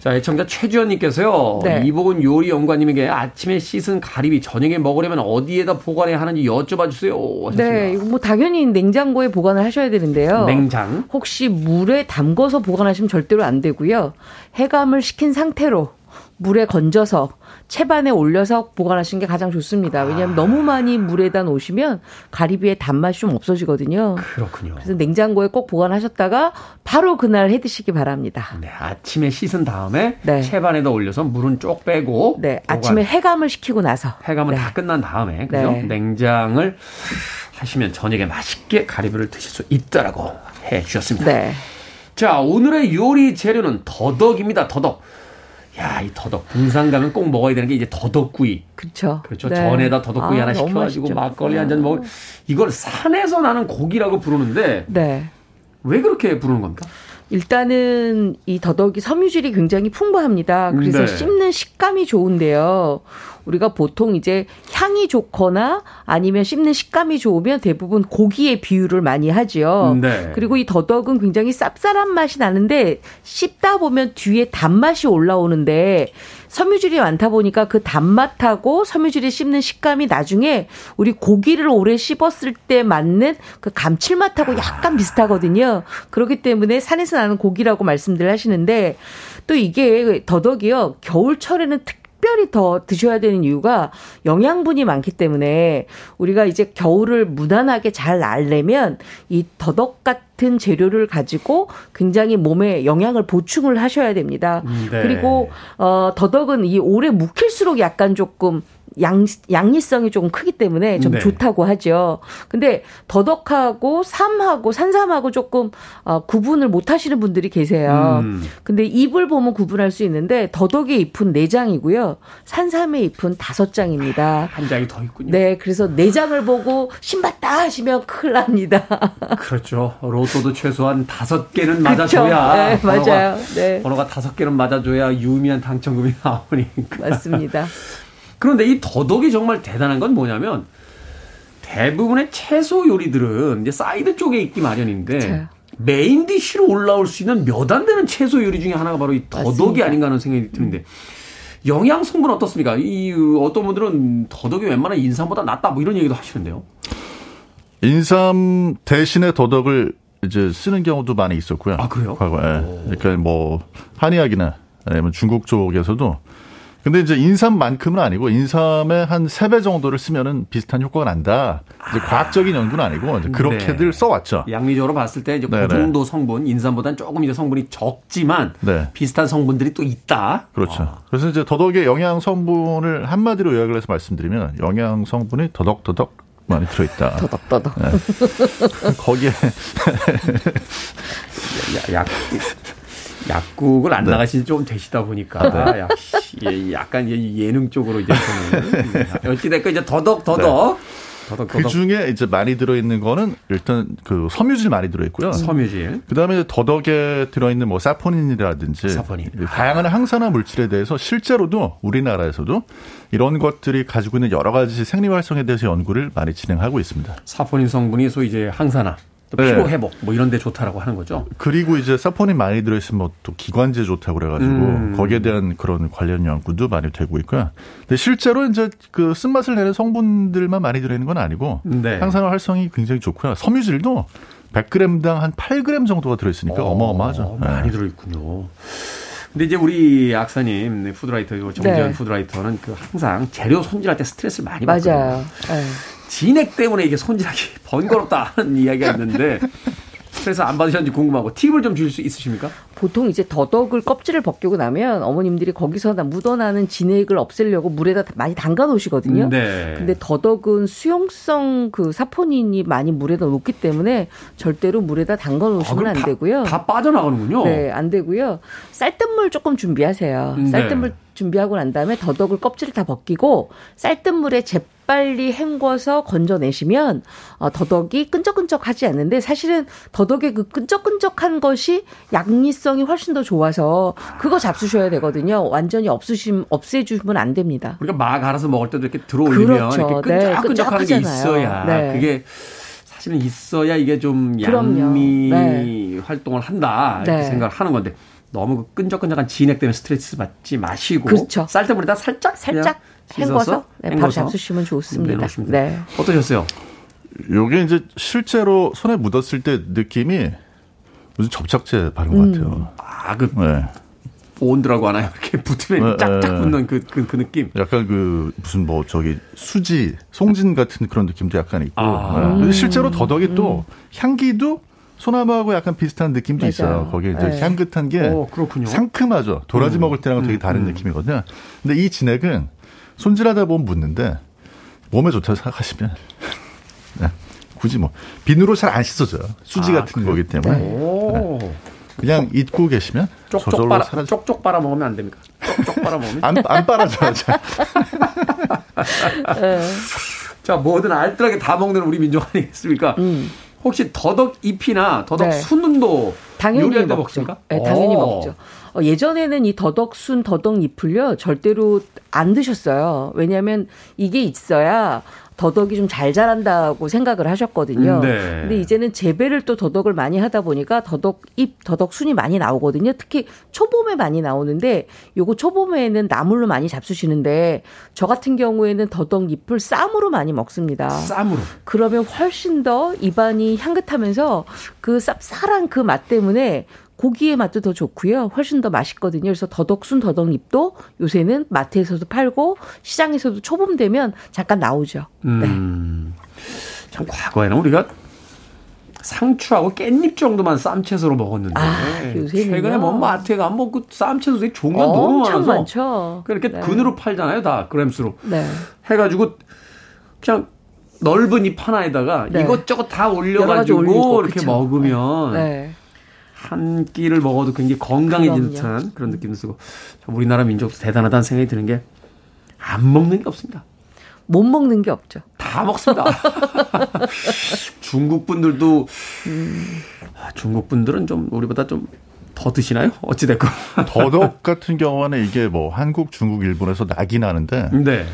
자 애청자 최주연님께서요 네. 이보은 요리 연구가님에게 아침에 씻은 가리비 저녁에 먹으려면 어디에다 보관해야 하는지 여쭤봐 주세요 하셨습니다. 네, 이거 뭐 당연히 냉장고에 보관을 하셔야 되는데요. 냉장 혹시 물에 담궈서 보관하시면 절대로 안 되고요. 해감을 시킨 상태로 물에 건져서 채반에 올려서 보관하시는 게 가장 좋습니다. 왜냐하면 너무 많이 물에다 놓으시면 가리비의 단맛이 좀 없어지거든요. 그렇군요 그래서 냉장고에 꼭 보관하셨다가 바로 그날 해 드시기 바랍니다. 네, 아침에 씻은 다음에 네. 채반에다 올려서 물은 쪽 빼고 네, 보관. 아침에 해감을 시키고 나서 해감은 네. 다 끝난 다음에 그죠? 네. 냉장을 하시면 저녁에 맛있게 가리비를 드실 수 있다라고 해 주셨습니다. 네. 자, 오늘의 요리 재료는 더덕입니다. 더덕. 야, 이 더덕. 군산 가면 꼭 먹어야 되는 게 이제 더덕구이. 그렇죠. 그렇죠. 네. 전에다 더덕구이 아, 하나 시켜가지고 맛있죠. 막걸리 한 잔 먹을. 이걸 산에서 나는 고기라고 부르는데 네. 왜 그렇게 부르는 겁니까? 일단은 이 더덕이 섬유질이 굉장히 풍부합니다. 그래서 네. 씹는 식감이 좋은데요. 우리가 보통 이제 향이 좋거나 아니면 씹는 식감이 좋으면 대부분 고기의 비유를 많이 하지요. 네. 그리고 이 더덕은 굉장히 쌉쌀한 맛이 나는데 씹다 보면 뒤에 단맛이 올라오는데 섬유질이 많다 보니까 그 단맛하고 섬유질이 씹는 식감이 나중에 우리 고기를 오래 씹었을 때 맞는 그 감칠맛하고 약간 비슷하거든요. 그렇기 때문에 산에서 나는 고기라고 말씀들 하시는데 또 이게 더덕이요. 겨울철에는 특 특별히 더 드셔야 되는 이유가 영양분이 많기 때문에 우리가 이제 겨울을 무난하게 잘 날려면 이 더덕 같은 재료를 가지고 굉장히 몸에 영양을 보충을 하셔야 됩니다. 네. 그리고 어 더덕은 이 오래 묵힐수록 약간 조금 양, 양리성이 조금 크기 때문에 좀 네. 좋다고 하죠. 근데 더덕하고 삼하고 산삼하고 조금 어, 구분을 못 하시는 분들이 계세요. 음. 근데 잎을 보면 구분할 수 있는데 더덕의 잎은 네 장이고요. 산삼의 잎은 다섯 장입니다. 한 장이 더 있군요. 네, 그래서 네 장을 보고 신봤다 하시면 큰일 납니다. 그렇죠. 로또도 최소한 다섯 개는 맞아줘야. 네, 번호가- 맞아요. 네, 번호가 다섯 개는 맞아줘야 유의미한 당첨금이 나오니까. 맞습니다. 그런데 이 더덕이 정말 대단한 건 뭐냐면 대부분의 채소 요리들은 이제 사이드 쪽에 있기 마련인데 그쵸. main dish로 올라올 수 있는 몇 안 되는 채소 요리 중에 하나가 바로 이 더덕이 맞습니다. 아닌가 하는 생각이 드는데 영양 성분 어떻습니까? 이 어떤 분들은 더덕이 웬만한 인삼보다 낫다 뭐 이런 얘기도 하시는데요. 인삼 대신에 더덕을 이제 쓰는 경우도 많이 있었고요. 아, 그래요? 과거에. 그러니까 뭐 한의학이나 아니면 중국 쪽에서도 근데 이제 인삼만큼은 아니고 인삼의 한 세 배 정도를 쓰면은 비슷한 효과가 난다. 이제 아. 과학적인 연구는 아니고 이제 그렇게들 네. 써왔죠. 양리적으로 봤을 때 이제 네네. 그 정도 성분, 인삼보다는 조금 이제 성분이 적지만 네. 비슷한 성분들이 또 있다. 그렇죠. 아. 그래서 이제 더덕의 영양 성분을 한마디로 요약을 해서 말씀드리면 영양 성분이 더덕더덕 많이 들어있다. 더덕더덕. 거기에 야- 약, 약국을 안 네. 나가신 지좀 되시다 보니까 약, 예, 약간 예- 예능 쪽으로 이제 좀 어찌됐건 이제 더덕 더덕 더덕 그 더덕 중에 이제 많이 들어있는 거는 일단 그 섬유질 많이 들어있고요. 섬유질 그 다음에 더덕에 들어있는 뭐 사포닌이라든지 사포닌. 다양한 항산화 물질에 대해서 실제로도 우리나라에서도 이런 것들이 가지고 있는 여러 가지 생리 활성에 대해서 연구를 많이 진행하고 있습니다. 사포닌 성분이 소위 이제 항산화, 또 네. 피로 회복 뭐 이런 데 좋다라고 하는 거죠. 그리고 이제 사포닌 많이 들어있으면 뭐또 기관지에 좋다고 그래가지고 음. 거기에 대한 그런 관련 연구도 많이 되고 있고요. 근데 실제로 이제 그 쓴맛을 내는 성분들만 많이 들어있는 건 아니고 네. 항산화 활성이 굉장히 좋고요. 섬유질도 100g당 한 8g 정도가 들어있으니까 어, 어마어마하죠. 많이 네. 들어있군요. 근데 이제 우리 악사님, 네, 푸드라이터, 정재현 네. 푸드라이터는 그 항상 재료 손질할 때 스트레스를 많이 받거든요. 맞아요. 네. 진액 때문에 이게 손질하기 번거롭다 하는 이야기가 있는데 스트레스 안 받으셨는지 궁금하고 팁을 좀줄수 있으십니까? 보통 이제 더덕을 껍질을 벗기고 나면 어머님들이 거기서 나 묻어나는 진액을 없애려고 물에다 많이 담가 놓으시거든요. 네. 근데 더덕은 수용성 그 사포닌이 많이 물에다 녹기 때문에 절대로 물에다 담가 아, 놓으시면 그럼 안 다- 되고요. 다 빠져나가는군요. 네, 안 되고요. 쌀뜨물 조금 준비하세요. 네. 쌀뜨물 준비하고 난 다음에 더덕을 껍질을 다 벗기고 쌀뜨물에 재 빨리 헹궈서 건져내시면 어, 더덕이 끈적끈적하지 않는데 사실은 더덕의 그 끈적끈적한 것이 양리성이 훨씬 더 좋아서 그거 잡수셔야 되거든요. 완전히 없으심 없애주면 안 됩니다. 우리가 막 알아서 먹을 때도 이렇게 들어올리면 그렇죠. 이렇게 네, 끈적끈적하는 게 끈적하잖아요. 있어야 네. 그게 사실은 있어야 이게 좀. 양미 네. 활동을 한다 이렇게 네. 생각을 하는 건데 너무 그 끈적끈적한 진액 때문에 스트레스 받지 마시고 그렇죠. 쌀뜨물에다 살짝 살짝 헹궈서 네, 바로 헹궈서 잡수시면 좋습니다. 네. 어떠셨어요? 요게 이제 실제로 손에 묻었을 때 느낌이 무슨 접착제 바른 음. 것 같아요. 아 그 네. 본드라고 하나요? 이렇게 붙으면 네, 짝짝 네. 붙는 그, 그, 그 느낌. 약간 그 무슨 뭐 저기 수지, 송진 같은 그런 느낌도 약간 있고. 아. 네. 근데 실제로 더덕이 또 향기도 소나무하고 약간 비슷한 느낌도 맞아요. 있어요. 거기에 이제 네. 향긋한 게 오, 그렇군요. 상큼하죠. 도라지 먹을 때랑 되게 다른 느낌이거든요. 근데 이 진액은 손질하다 보면 묻는데 몸에 좋다고 생각하시면 네. 굳이 뭐 비누로 잘 안 씻어져요. 수지 아, 같은 거기 때문에 오. 그냥 잊고 계시면 쪽쪽 저절로 빨아, 사라져. 쪽쪽 빨아 먹으면 안 됩니까? 쪽쪽 빨아 먹으면. 안, 안 빨아져요. 잘. 자, 뭐든 알뜰하게 다 먹는 우리 민족 아니겠습니까? 혹시 더덕 잎이나 더덕 음. 네. 순도 당연히 요리할 때 먹죠. 먹습니까? 네, 당연히 오. 먹죠. 어, 예전에는 이 더덕순, 더덕잎을요, 절대로 안 드셨어요. 왜냐하면 이게 있어야 더덕이 좀 잘 자란다고 생각을 하셨거든요. 음, 네. 근데 이제는 재배를 또 더덕을 많이 하다 보니까 더덕잎, 더덕순이 많이 나오거든요. 특히 초봄에 많이 나오는데 요거 초봄에는 나물로 많이 잡수시는데 저 같은 경우에는 더덕잎을 쌈으로 많이 먹습니다. 쌈으로. 그러면 훨씬 더 입안이 향긋하면서 그 쌉쌀한 그 맛 때문에 고기의 맛도 더 좋고요. 훨씬 더 맛있거든요. 그래서 더덕순 더덕잎도 요새는 마트에서도 팔고 시장에서도 초봄 되면 잠깐 나오죠. 음. 참 과거에는 우리가 상추하고 깻잎 정도만 쌈채소로 먹었는데 아? 최근에 뭐 마트에 가면 뭐 그 쌈채소 되게 종류가 너무 엄청 많아서 많죠. 그렇게 네. 근으로 팔잖아요, 다 그램수로. 네. 해가지고 그냥 넓은 잎 하나에다가 네. 이것저것 다 올려가지고 이렇게 그쵸. 먹으면 네. 한 끼를 먹어도 굉장히 건강해진 그럼요. 듯한 그런 느낌도 쓰고 참 우리나라 민족도 대단하다는 생각이 드는 게 안 먹는 게 없습니다. 못 먹는 게 없죠. 다 먹습니다. 중국 분들도 아, 중국 분들은 좀 우리보다 좀더 드시나요? 어찌 됐건. 더덕 같은 경우는 이게 뭐 한국, 중국, 일본에서 낙이 나는데 네.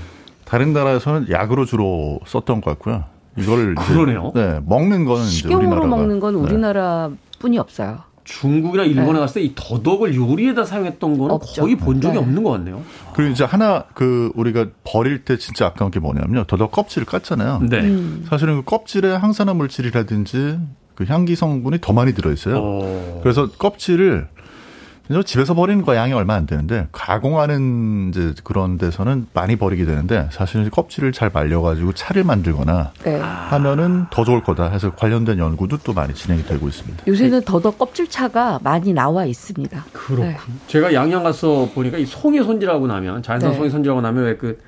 다른 나라에서는 약으로 주로 썼던 것 같고요. 이걸 아, 그러네요. 네, 먹는 거는 식용으로 우리나라가 먹는 건 네. 우리나라뿐이 없어요. 중국이나 일본에 갔을 때 이 더덕을 요리에다 사용했던 거는 네. 없죠. 거의 본 적이 네. 없는 것 같네요. 그리고 이제 하나 그 우리가 버릴 때 진짜 아까운 게 뭐냐면요. 더덕 껍질을 깠잖아요. 네. 음. 사실은 그 껍질에 항산화 물질이라든지 그 향기 성분이 더 많이 들어 있어요. 어. 그래서 껍질을 그래서 집에서 버리는 거 양이 얼마 안 되는데 가공하는 이제 그런 데서는 많이 버리게 되는데 사실은 껍질을 잘 말려가지고 차를 만들거나 네. 하면은 더 좋을 거다 해서 관련된 연구도 또 많이 진행이 되고 있습니다. 요새는 더덕 껍질차가 많이 나와 있습니다. 그렇군. 네. 제가 양양 가서 보니까 이 송이 손질하고 나면 자연산 네. 송이 손질하고 나면 왜 그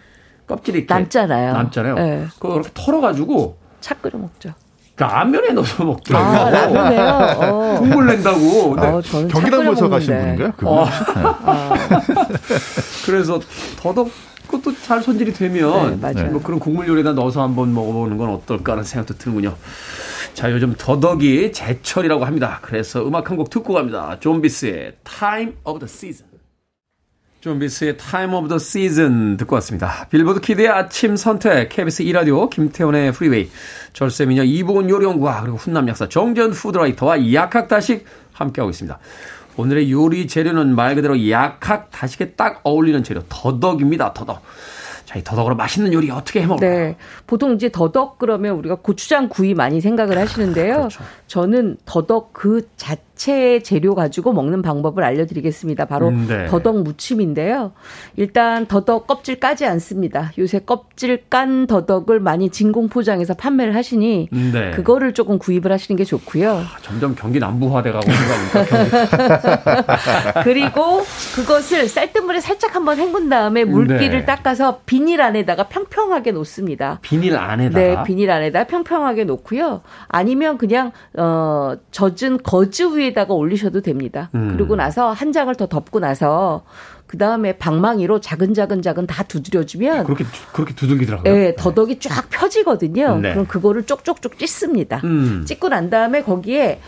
껍질이 이렇게 남잖아요. 남잖아요. 네. 그거 이렇게 털어가지고 차 끓여 먹죠. 라면에 넣어서 먹더라고요. 아, 라면에요? 어. 국물 낸다고. 근데 어, 경기남부에서 가신. 분인가요? 그분? 어. 네. 아, 그래서 더덕 그것도 잘 손질이 되면 네. 뭐 그런 국물 요리에다 넣어서 한번 먹어보는 건 어떨까 하는 생각도 드는군요. 자 요즘 더덕이 제철이라고 합니다. 그래서 음악 한 곡 듣고 갑니다. 좀비스의 Time of the Season. 좀비스의 Time of the Season 듣고 왔습니다. 빌보드 키드의 아침 선택, KBS 2라디오, 김태훈의 프리웨이, 절세미녀 이보은 요리연구가 그리고 훈남 약사 정재훈 food writer와 약학다식 함께하고 있습니다. 오늘의 요리 재료는 말 그대로 약학 다식에 딱 어울리는 재료 더덕입니다. 더덕. 자, 이 더덕으로 맛있는 요리 어떻게 해 먹을까요? 네. 보통 이제 더덕 그러면 우리가 고추장 구이 많이 생각을 하시는데요. 그렇죠. 저는 더덕 그 자체 재료 가지고 먹는 방법을 알려드리겠습니다. 바로 음, 네. 더덕 무침인데요. 일단 더덕 껍질 까지 않습니다. 요새 껍질 깐 더덕을 많이 진공 포장해서 판매를 하시니 음, 네. 그거를 조금 구입을 하시는 게 좋고요. 아, 점점 경기 남부화돼가고 아닙니까? 그리고 그것을 쌀뜨물에 살짝 한번 헹군 다음에 물기를 네. 닦아서 비닐 안에다가 평평하게 놓습니다. 비닐 안에다가. 네, 비닐 안에다 평평하게 놓고요. 아니면 그냥 어 젖은 거즈 위에 다가 올리셔도 됩니다. 음. 그리고 나서 한 장을 더 덮고 나서 그 다음에 방망이로 작은 작은 작은 다 두드려주면 그렇게 그렇게 두들기더라고요. 네, 더덕이 쫙 펴지거든요. 네. 그럼 그거를 쪽쪽쪽 찢습니다. 음. 찢고 난 다음에 거기에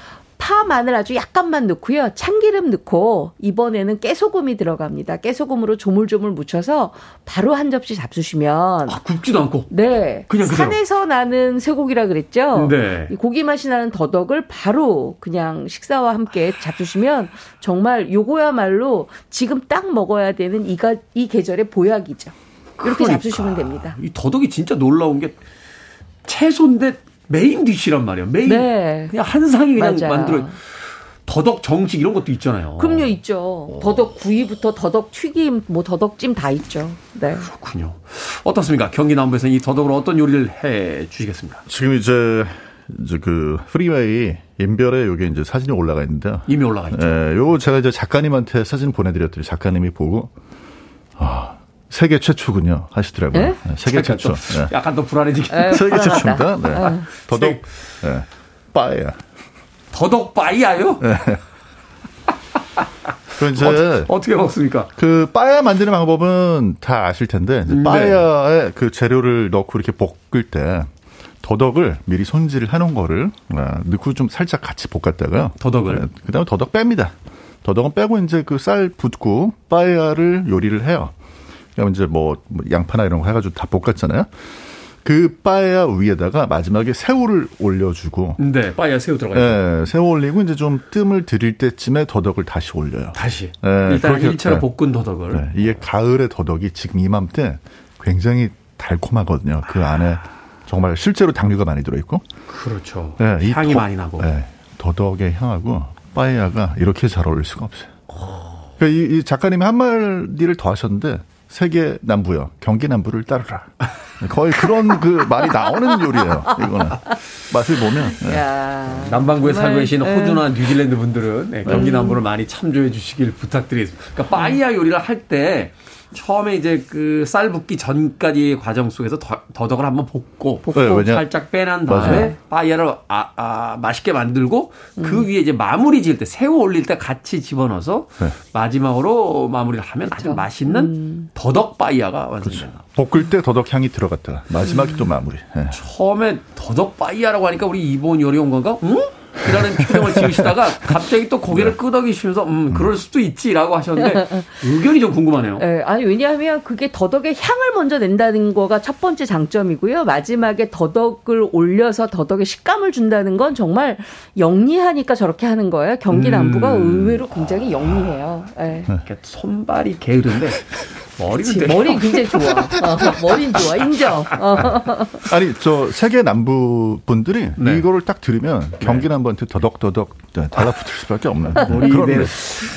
파 마늘 아주 약간만 넣고요. 참기름 넣고 이번에는 깨소금이 들어갑니다. 깨소금으로 조물조물 묻혀서 바로 한 접시 잡수시면 아, 굽지도 않고. 네. 그냥 그대로. 산에서 나는 쇠고기라 그랬죠. 네. 이 고기 맛이 나는 더덕을 바로 그냥 식사와 함께 잡수시면 정말 요거야말로 지금 딱 먹어야 되는 이가 이 계절의 보약이죠. 이렇게 그러니까. 잡수시면 됩니다. 이 더덕이 진짜 놀라운 게 채소인데 main dish란 말이에요. 메인. 네. 그냥 한 상이 그냥 맞아요. 만들어. 더덕 정식 이런 것도 있잖아요. 그럼요 있죠. 더덕 구이부터 더덕 튀김, 뭐 더덕찜 다 있죠. 네. 그렇군요. 어떻습니까? 경기 남부에서 이 더덕으로 어떤 요리를 해 주시겠습니까? 지금 이제 이제 그 프리웨이 인별에 요게 이제 사진이 올라가 있는데요. 이미 올라가 있죠. 예, 요거 제가 이제 작가님한테 사진 보내드렸더니 작가님이 보고 아 세계 최초군요 하시더라고요. 예? 예, 세계 최초. 또, 예. 약간 더 불안해지긴. 에, 세계. 최초입니다. 네. 더덕 예. 빠야. 더덕 빠이야요? 그 이제 어떻게, 어떻게 먹습니까? 그 빠야 만드는 방법은 다 아실 텐데 이제 네. 빠야에 그 재료를 넣고 이렇게 볶을 때 더덕을 미리 손질을 해놓은 거를 아, 넣고 좀 살짝 같이 볶았다가요. 더덕을? 네, 그다음에 더덕 뺍니다. 더덕은 빼고 이제 그 쌀 붓고 빠야를 요리를 해요. 그럼 이제 뭐, 뭐 양파나 이런 거 해가지고 다 볶았잖아요. 그 빠야 위에다가 마지막에 새우를 올려주고 네, 빠이야 새우 들어가 있죠. 예, 새우 올리고 이제 좀 뜸을 들일 때쯤에 더덕을 다시 올려요. 다시. 네, 일단 그렇게- 1차로 네. 볶은 더덕을. 네, 이게 가을의 더덕이 지금 이맘때 굉장히 달콤하거든요. 그 안에 정말 실제로 당류가 많이 들어있고. 그렇죠. 네, 이 향이 더- 많이 나고. 네, 더덕의 향하고 빠에야가 이렇게 잘 어울릴 수가 없어요. 그러니까 이, 이 작가님이 한 마디를 더 하셨는데 세계 남부요, 경기 남부를 따르라. 거의 그런 그 말이 나오는 요리예요. 이거는 맛을 보면. 네. 야. 남반구에 살고 계신 예. 호주나 뉴질랜드 분들은 네, 경기 남부를 많이 참조해 주시길 부탁드리겠습니다. 그러니까 빠이야 요리를 할 때 처음에 이제 그 쌀 붓기 전까지의 과정 속에서 더, 더덕을 한번 볶고, 네, 왜냐- 살짝 빼난 다음에. 빠이야를 아, 아, 맛있게 만들고 그 위에 이제 마무리 지을 때 새우 올릴 때 같이 집어넣어서 네. 마지막으로 마무리를 하면 아주 맛있는 더덕 빠이야가 완성된다. 볶을 때 더덕 향이 들어갔다. 마지막에 또 마무리. 네. 처음에 더덕 빠이야라고 하니까 우리 이번 요리온 건가? 응? 이라는 표정을 지으시다가 갑자기 또 고개를 끄덕이시면서 음 그럴 수도 있지라고 하셨는데 의견이 좀 궁금하네요. 예, 아니 왜냐하면 그게 더덕의 향을 먼저 낸다는 거가 첫 번째 장점이고요. 마지막에 더덕을 올려서 더덕의 식감을 준다는 건 정말 영리하니까 저렇게 하는 거예요. 경기 남부가 음. 의외로 굉장히 영리해요. 예. 이렇게 손발이 게으른데 머리는 그치, 되게 머리 굉장히 좋아. 어, 머리는 좋아. 인정. 어. 아니 저 세계 남부 분들이 네. 이거를 딱 들으면 경기 남부한테 더덕더덕 네, 달라붙을 수밖에 없는 그런 네.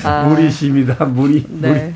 아. 물이십니다. 물이. 물이. 네.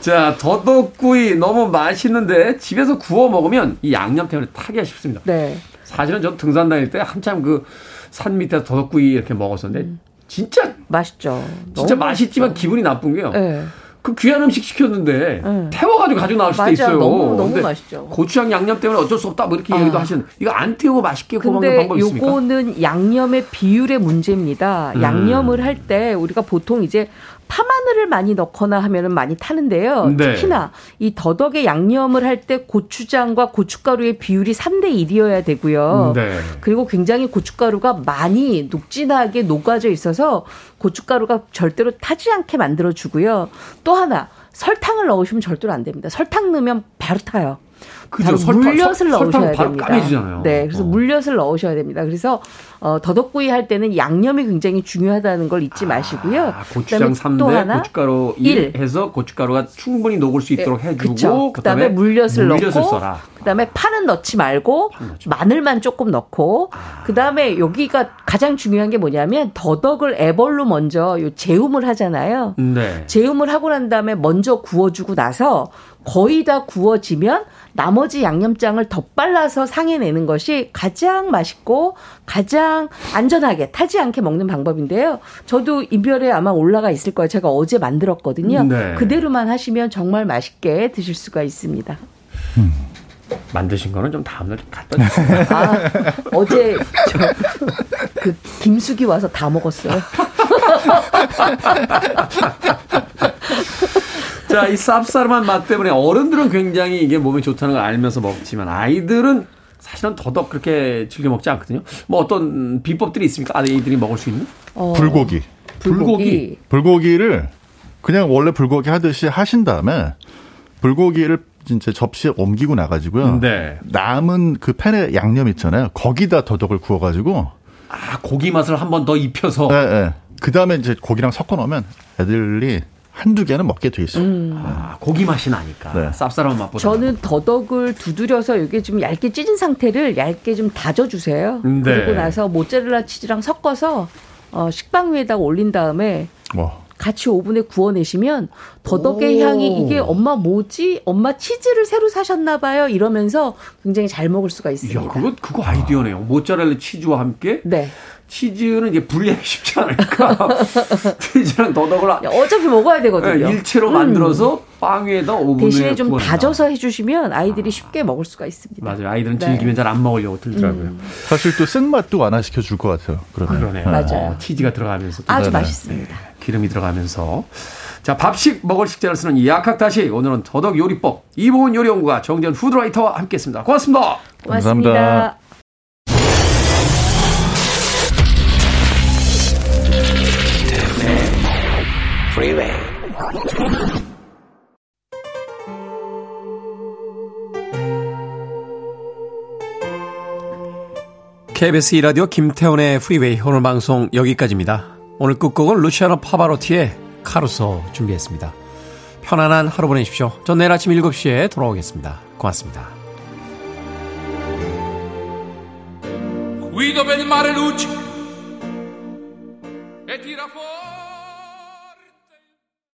자, 더덕구이 너무 맛있는데 집에서 구워 먹으면 이 양념 때문에 타기가 쉽습니다. 네. 사실은 저 등산 다닐 때 한참 그 산 밑에서 더덕구이 이렇게 먹었었는데 진짜 맛있죠. 진짜 음. 맛있지만 맛있죠. 기분이 나쁜 게요. 네. 그 귀한 음식 시켰는데 네. 태워가지고 가지고 나올 수도 맞아요. 있어요. 너무, 너무 맛있죠. 고추장 양념 때문에 어쩔 수 없다 뭐 이렇게 아. 얘기도 하시는 이거 안 태우고 맛있게 구워 먹는 방법 있습니까? 요거는 양념의 비율의 문제입니다. 음. 양념을 할 때 우리가 보통 이제 파마늘을 많이 넣거나 하면은 많이 타는데요. 네. 특히나 이 더덕의 양념을 할 때 고추장과 고춧가루의 비율이 3대 1이어야 되고요. 네. 그리고 굉장히 고춧가루가 많이 녹진하게 녹아져 있어서 고춧가루가 절대로 타지 않게 만들어 주고요. 또 하나 설탕을 넣으시면 절대로 안 됩니다. 설탕 넣으면 바로 타요. 그죠. 물엿을 설- 넣으셔야 됩니다. 까매지잖아요. 네, 그래서 어. 물엿을 넣으셔야 됩니다. 그래서 어, 더덕구이 할 때는 양념이 굉장히 중요하다는 걸 잊지 마시고요. 아, 고추장 그다음에 또 3대, 하나 고춧가루 1 일. 해서 고춧가루가 충분히 녹을 수 있도록 네, 해주고 그쵸. 그다음에 물엿을 넣고 써라. 그다음에 파는 넣지 말고 마늘만 조금 넣고 아. 그다음에 여기가 가장 중요한 게 뭐냐면 더덕을 애벌로 먼저 요 재움을 하잖아요. 네. 재움을 하고 난 다음에 먼저 구워주고 나서 거의 다 구워지면 나머지 양념장을 덧발라서 상에 내는 것이 가장 맛있고 가장 안전하게 타지 않게 먹는 방법인데요. 저도 인별에 아마 올라가 있을 거예요. 제가 어제 만들었거든요. 네. 그대로만 하시면 정말 맛있게 드실 수가 있습니다. 만드신 거는 좀 다음날 좀 갖다 주세요. 아, 어제 저그 김숙이 와서 다 먹었어요. 자, 이 쌉싸름한 맛 때문에 어른들은 굉장히 이게 몸에 좋다는 걸 알면서 먹지만 아이들은 사실은 더덕 그렇게 즐겨 먹지 않거든요. 뭐 어떤 비법들이 있습니까? 아이들이 먹을 수 있는? 어, 불고기 불고기. 불고기 를 그냥 원래 불고기 하듯이 하신 다음에 불고기를 진짜 접시에 옮기고 나가지고요. 네. 남은 그 팬에 양념 있잖아요. 거기다 더덕을 구워가지고, 아, 고기 맛을 한 번 더 입혀서. 예, 예. 그 다음에 이제 고기랑 섞어 놓으면 애들이 한두 개는 먹게 돼 있어요. 아, 고기 맛이 나니까. 네. 쌉싸름한 맛보다. 저는 더덕을 두드려서 이게 좀 얇게 찢은 상태를 얇게 좀 다져주세요. 네. 그리고 나서 모짜렐라 치즈랑 섞어서 어, 식빵 위에다가 올린 다음에 뭐. 같이 오븐에 구워내시면 더덕의 오. 향이 이게 엄마 뭐지? 엄마 치즈를 새로 사셨나 봐요. 이러면서 굉장히 잘 먹을 수가 있습니다. 이야, 그거, 그거 아이디어네요. 모짜렐라 치즈와 함께. 네. 치즈는 이제 분리하기 쉽지 않으니까. 치즈랑 더덕을 어차피 먹어야 되거든요. 네, 일체로 음. 만들어서 빵 위에다 오븐에 대신에 좀 구워낸다. 다져서 해주시면 아이들이 쉽게 먹을 수가 있습니다. 맞아요. 아이들은 네. 즐기면 잘 안 먹으려고 들더라고요. 사실 또 쓴맛도 완화 시켜 줄 것 같아요. 그러면. 그러네요. 맞아요. 어, 치즈가 들어가면서 또 아주 네네. 맛있습니다. 기름이 들어가면서 자 밥식 먹을 식재를 쓰는 약학다식 오늘은 더덕 요리법 이보은 요리연구가 정전 푸드라이터와 함께했습니다. 고맙습니다. 고맙습니다. 감사합니다. KBS 2라디오 김태훈의 프리웨이 오늘 방송 여기까지입니다. 오늘 끝곡은 루시아노 파바로티의 카루소 준비했습니다. 편안한 하루 보내십시오. 전 내일 아침 7시에 돌아오겠습니다. 고맙습니다. Guido per il mare luce e tira fuori